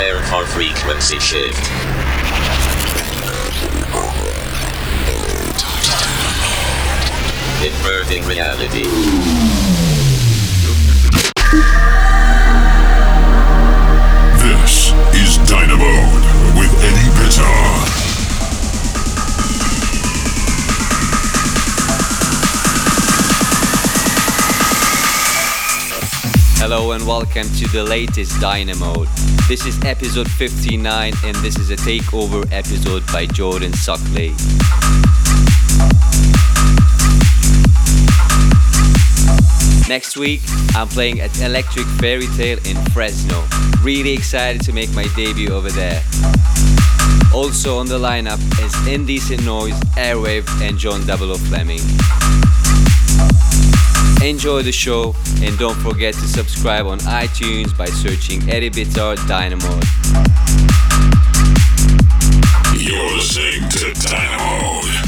Prepare for frequency shift. Inverting reality. This is Dynamode with Eddie Bitar. Hello and welcome to the latest Dynamode. This is episode 59 and this is a takeover episode by Jordan Suckley. Next week, I'm playing at Electric Fairy Tale in Fresno. Really excited to make my debut over there. Also on the lineup is Indecent Noise, Airwave, and John Double O Fleming. Enjoy the show and don't forget to subscribe on iTunes by searching Eddie Bitar Dynamode. You're listening to Dynamode.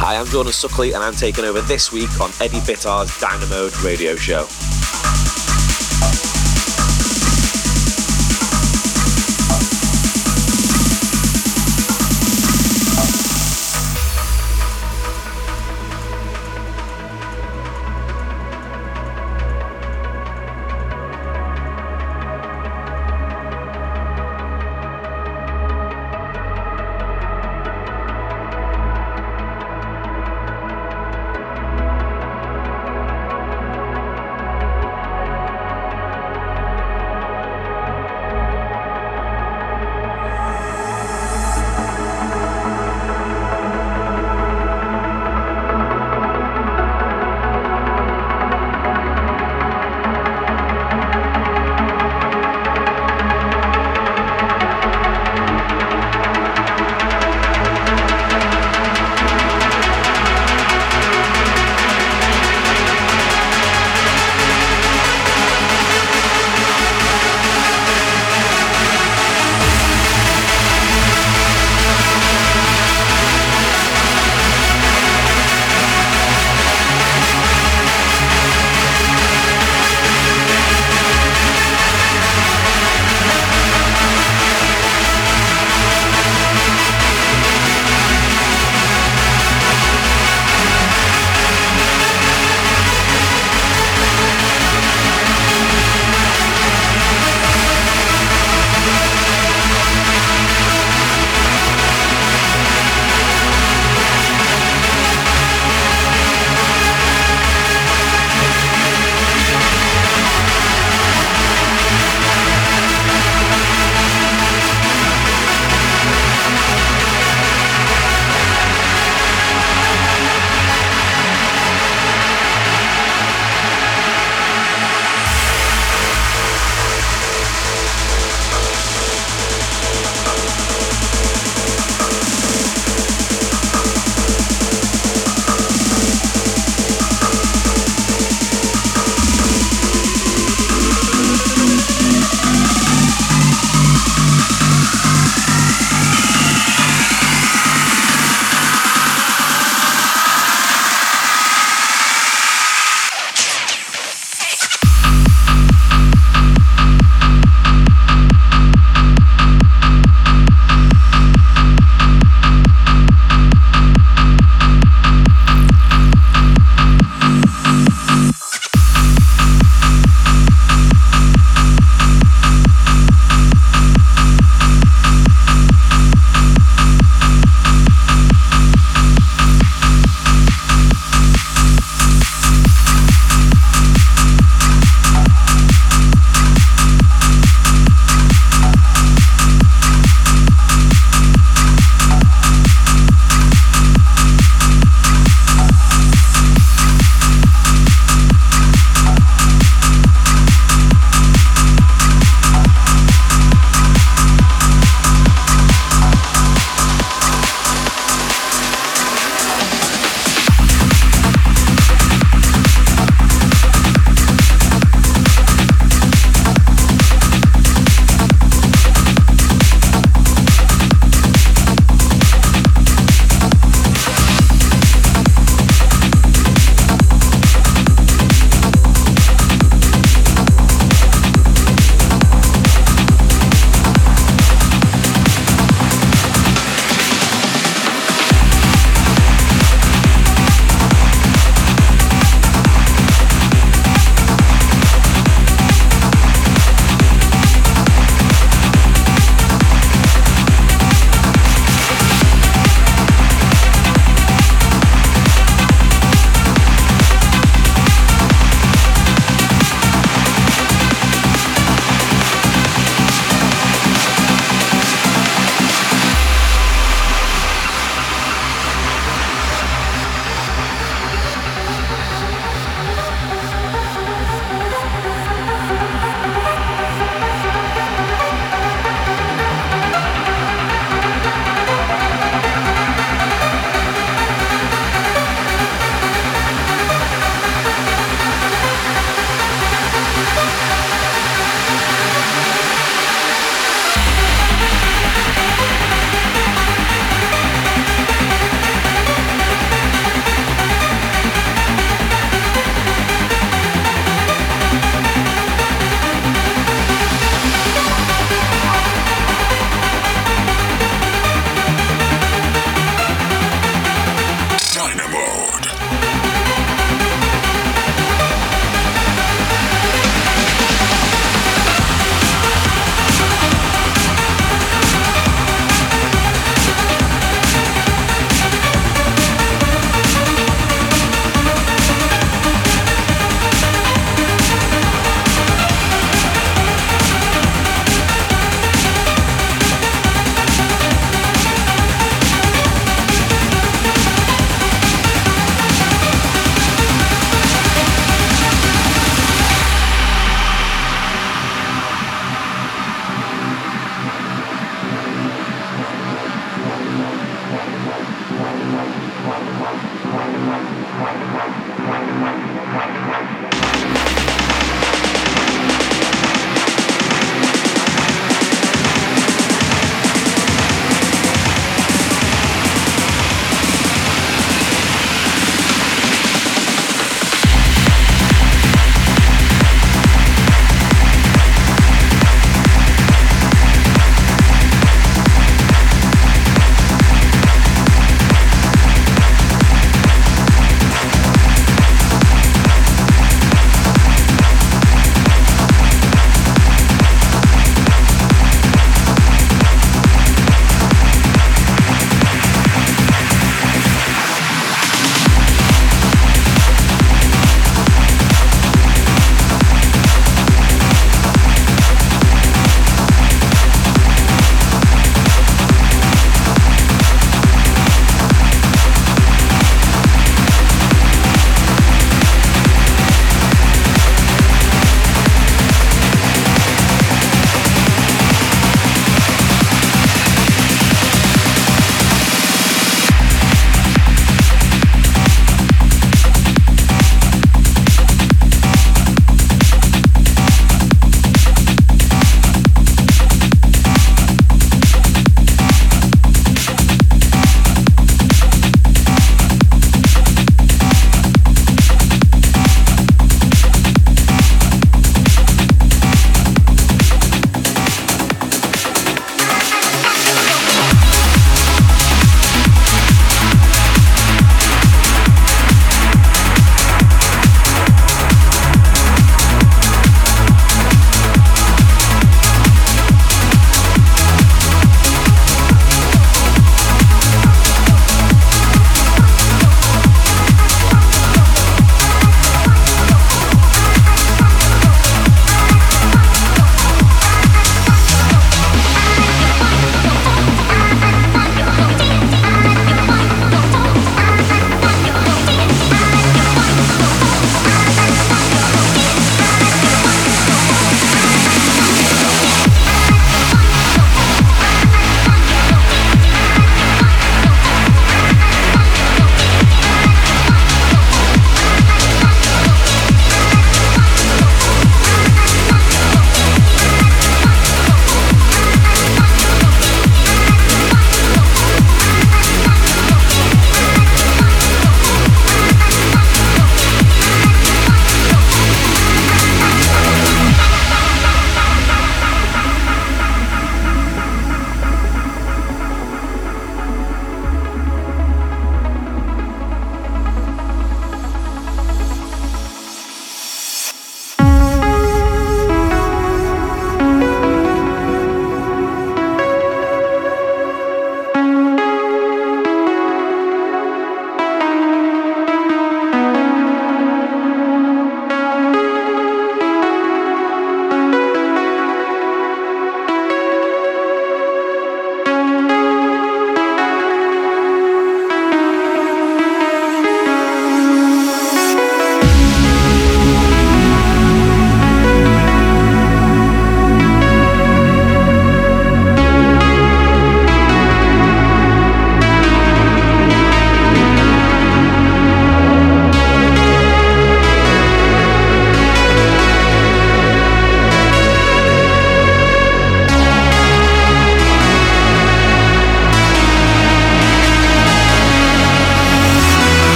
Hi, I'm Jordan Suckley, and I'm taking over this week on Eddie Bitar's Dynamode radio show.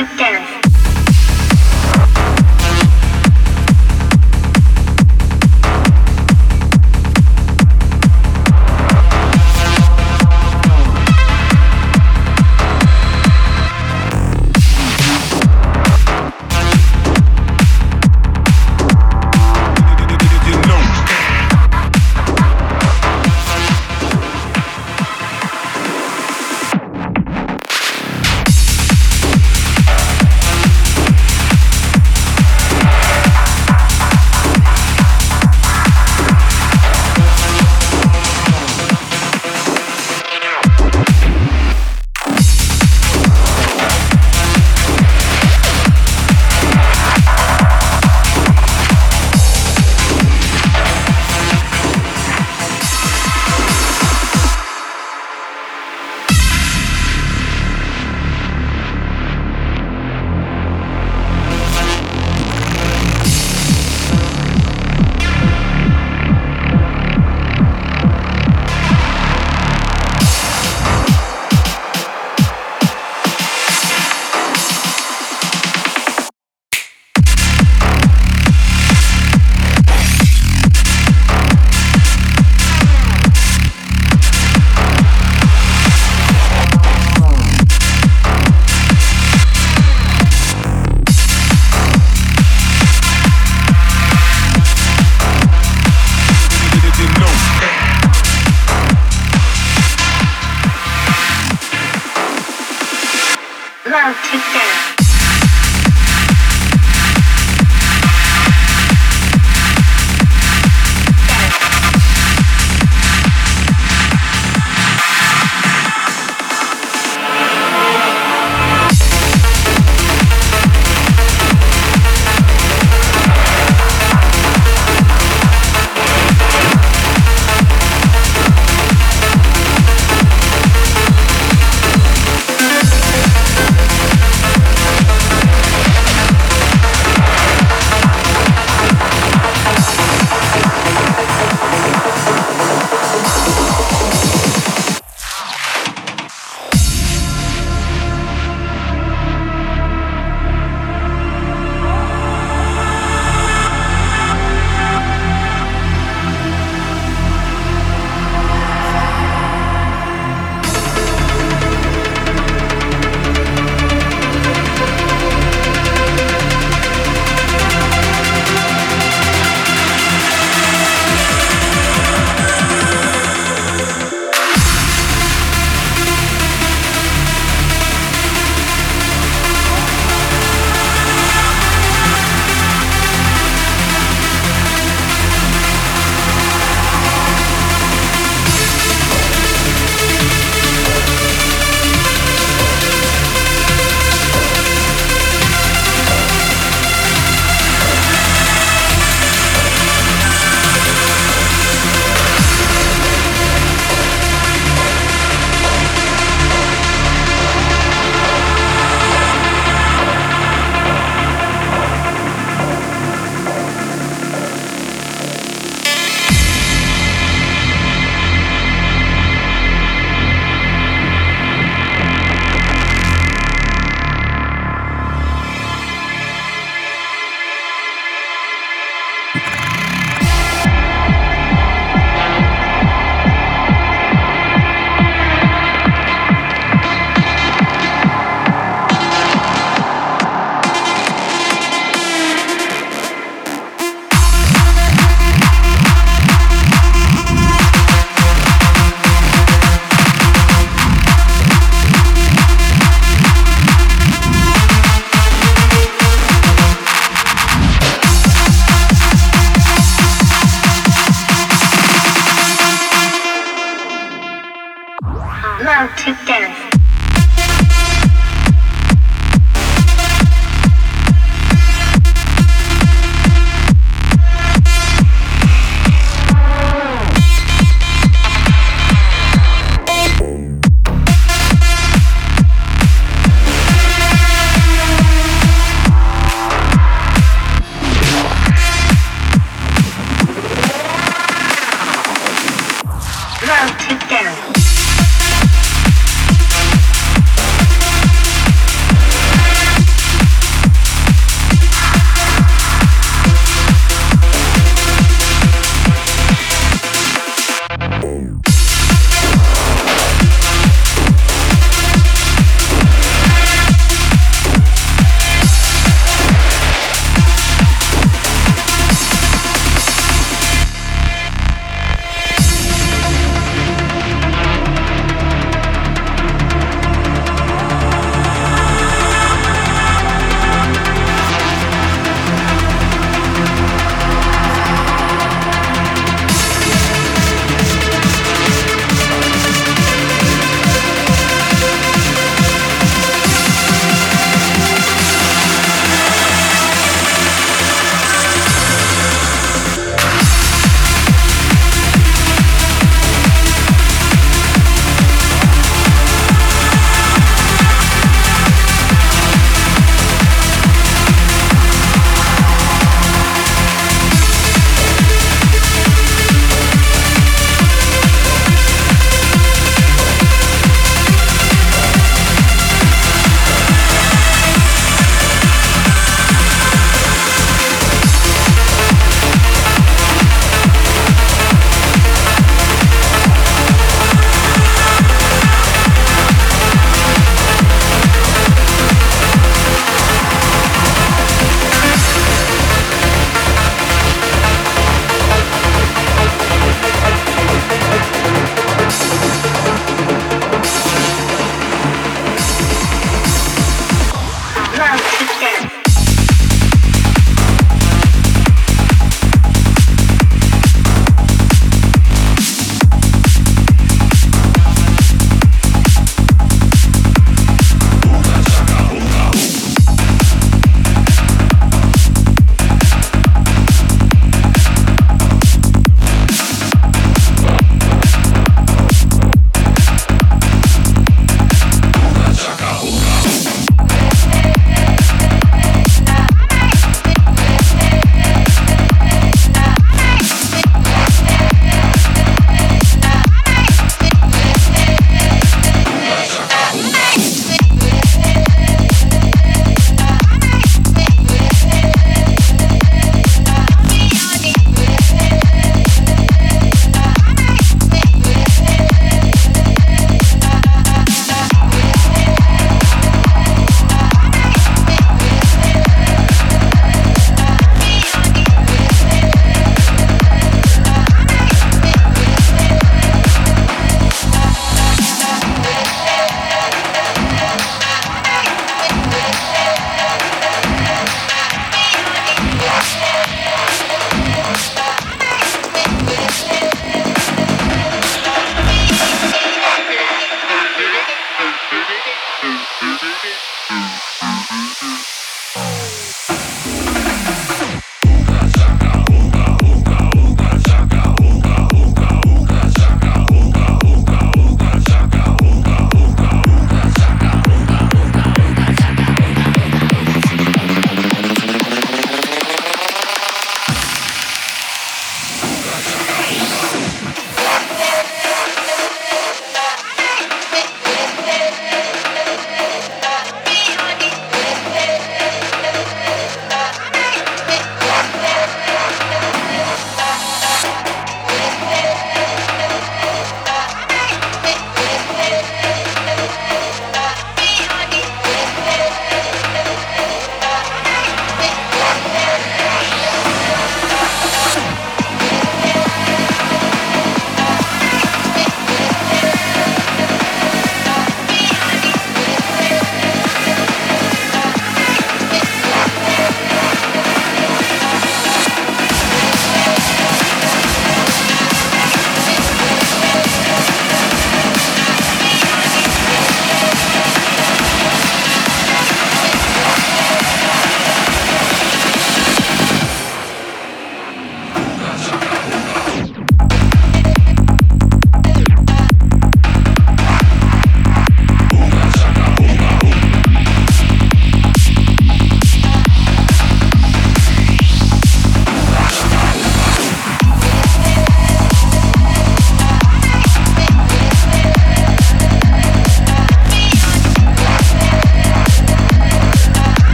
Death.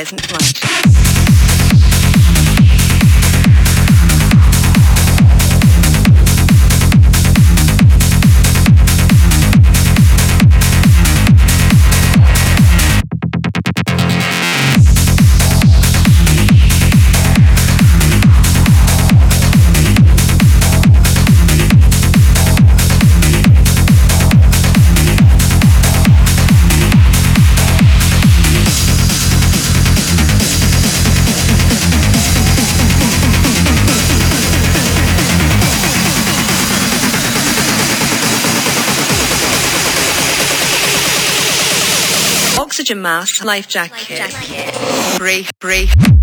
Pleasant lunch. Mask, life jacket. Breathe, breathe.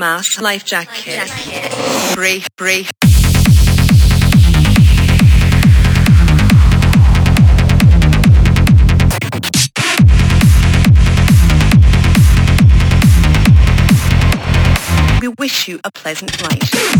Mask, life jacket. Breathe, breathe. We wish you a pleasant night.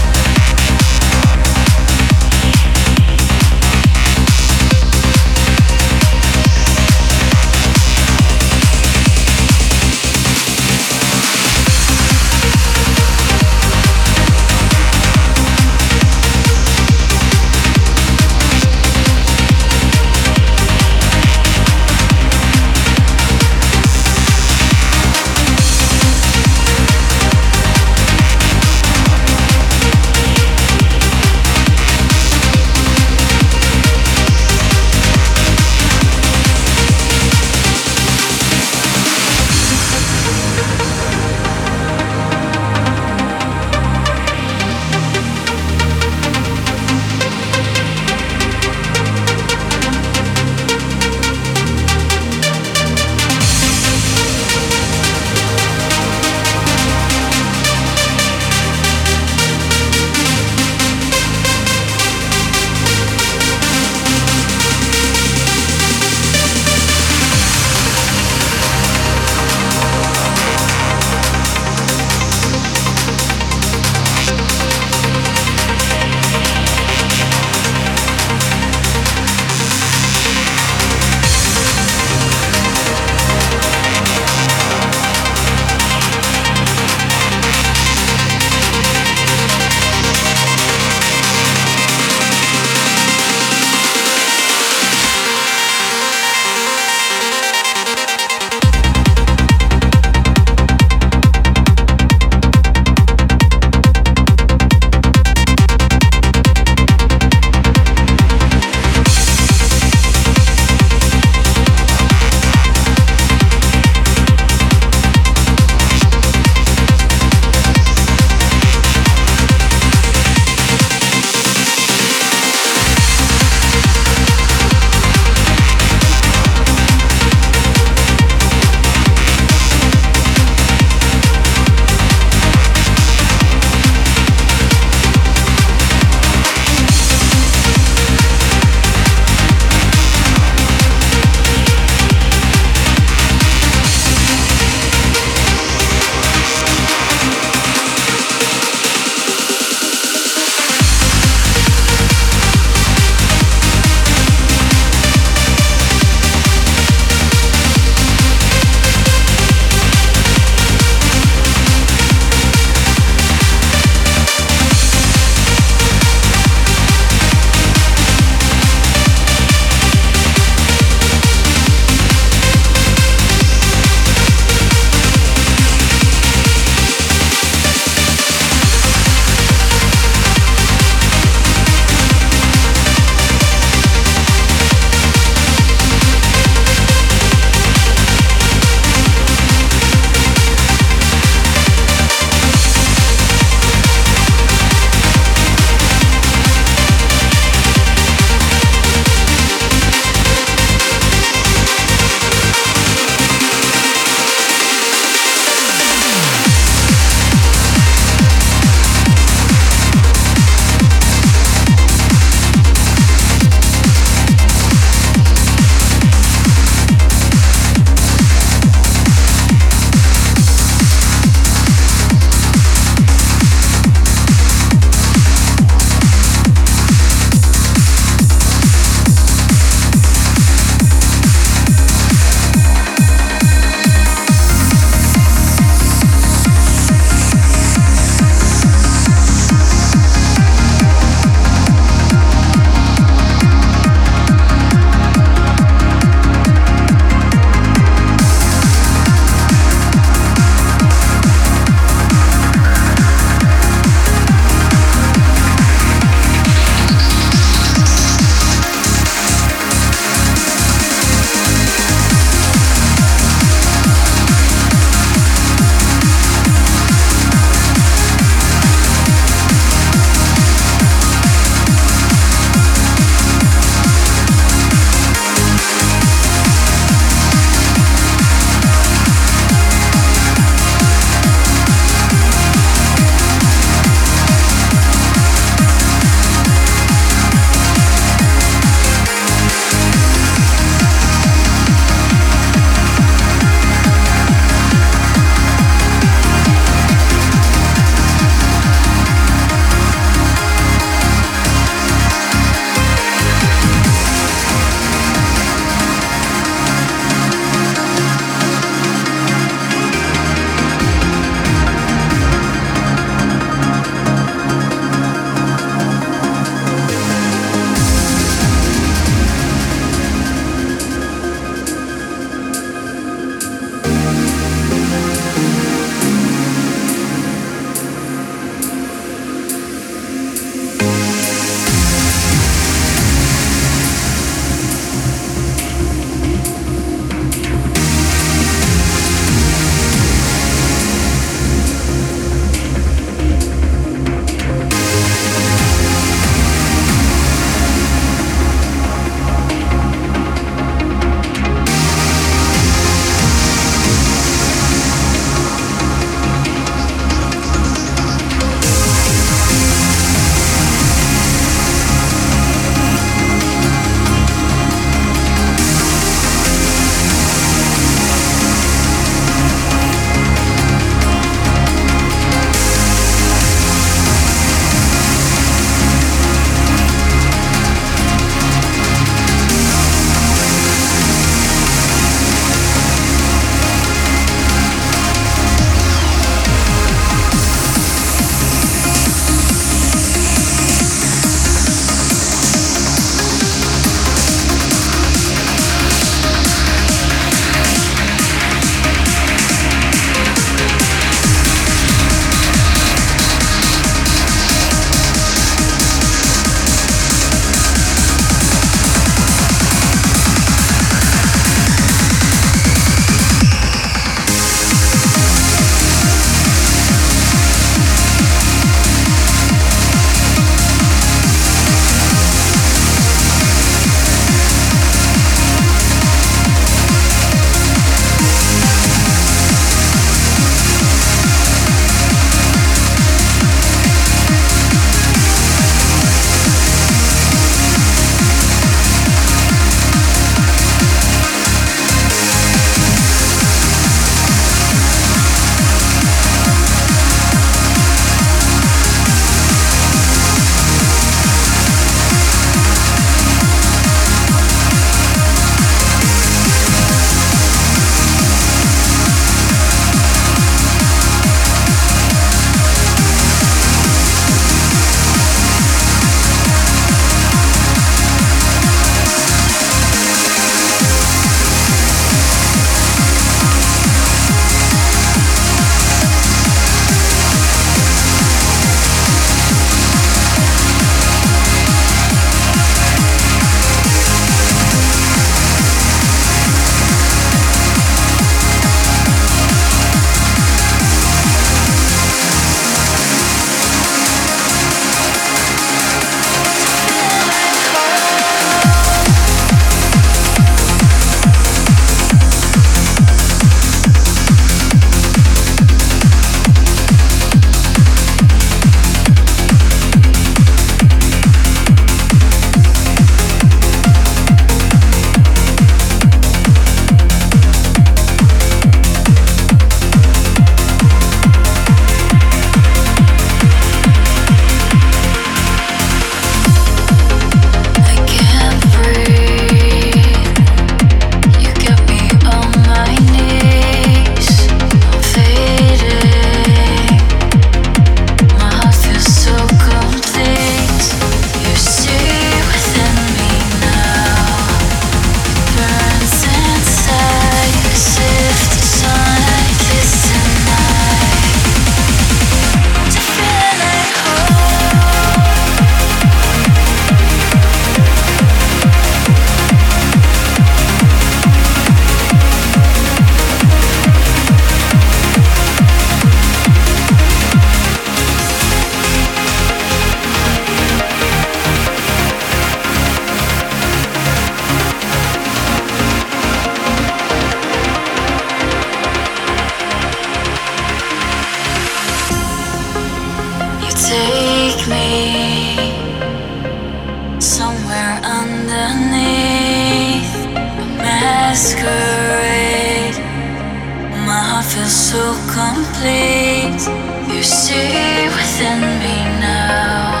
so complete. You see within me now.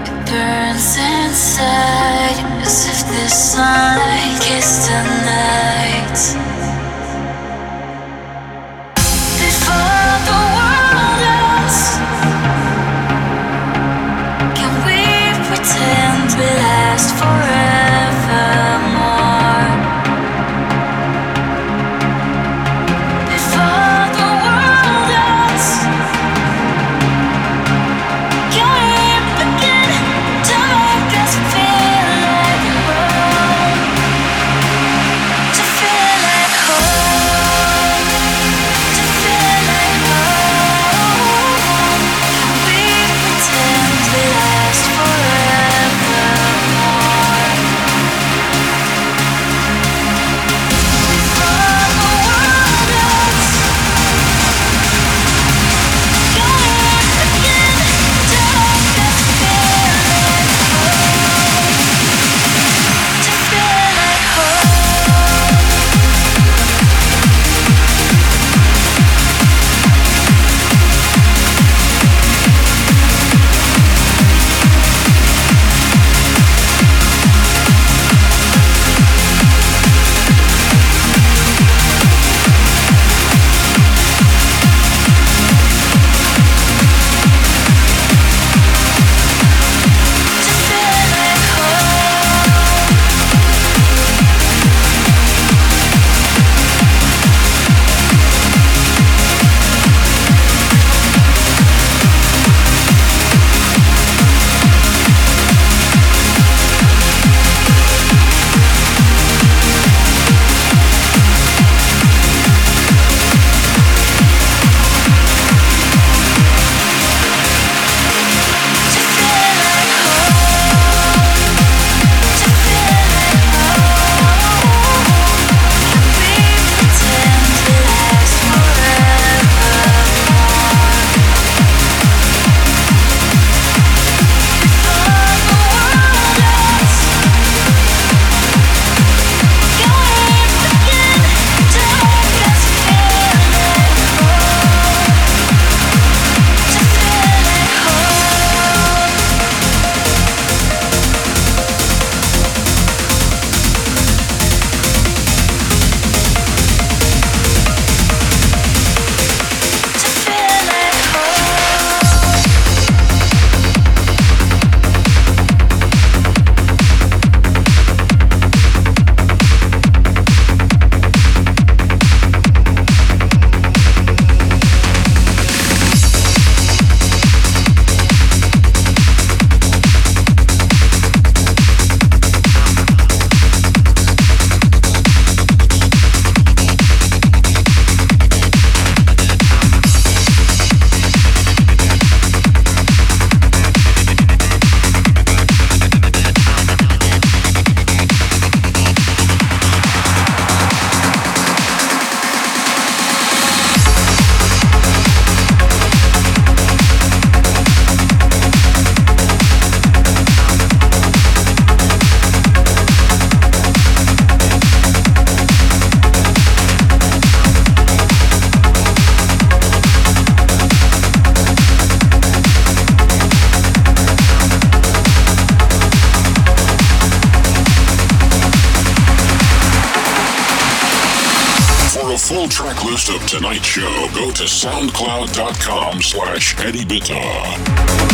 It burns inside as if this sun kissed the night. Tonight Show, go to soundcloud.com slash Eddie Bitter.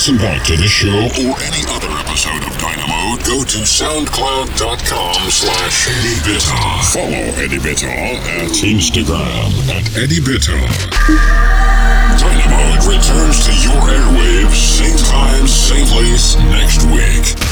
listen back to this show or any other episode of Dynamode, go to soundcloud.com slash Eddie Bitter. Follow Eddie Bitter at Instagram at Eddie Bitter. Dynamode returns to your airwaves same time, same place next week.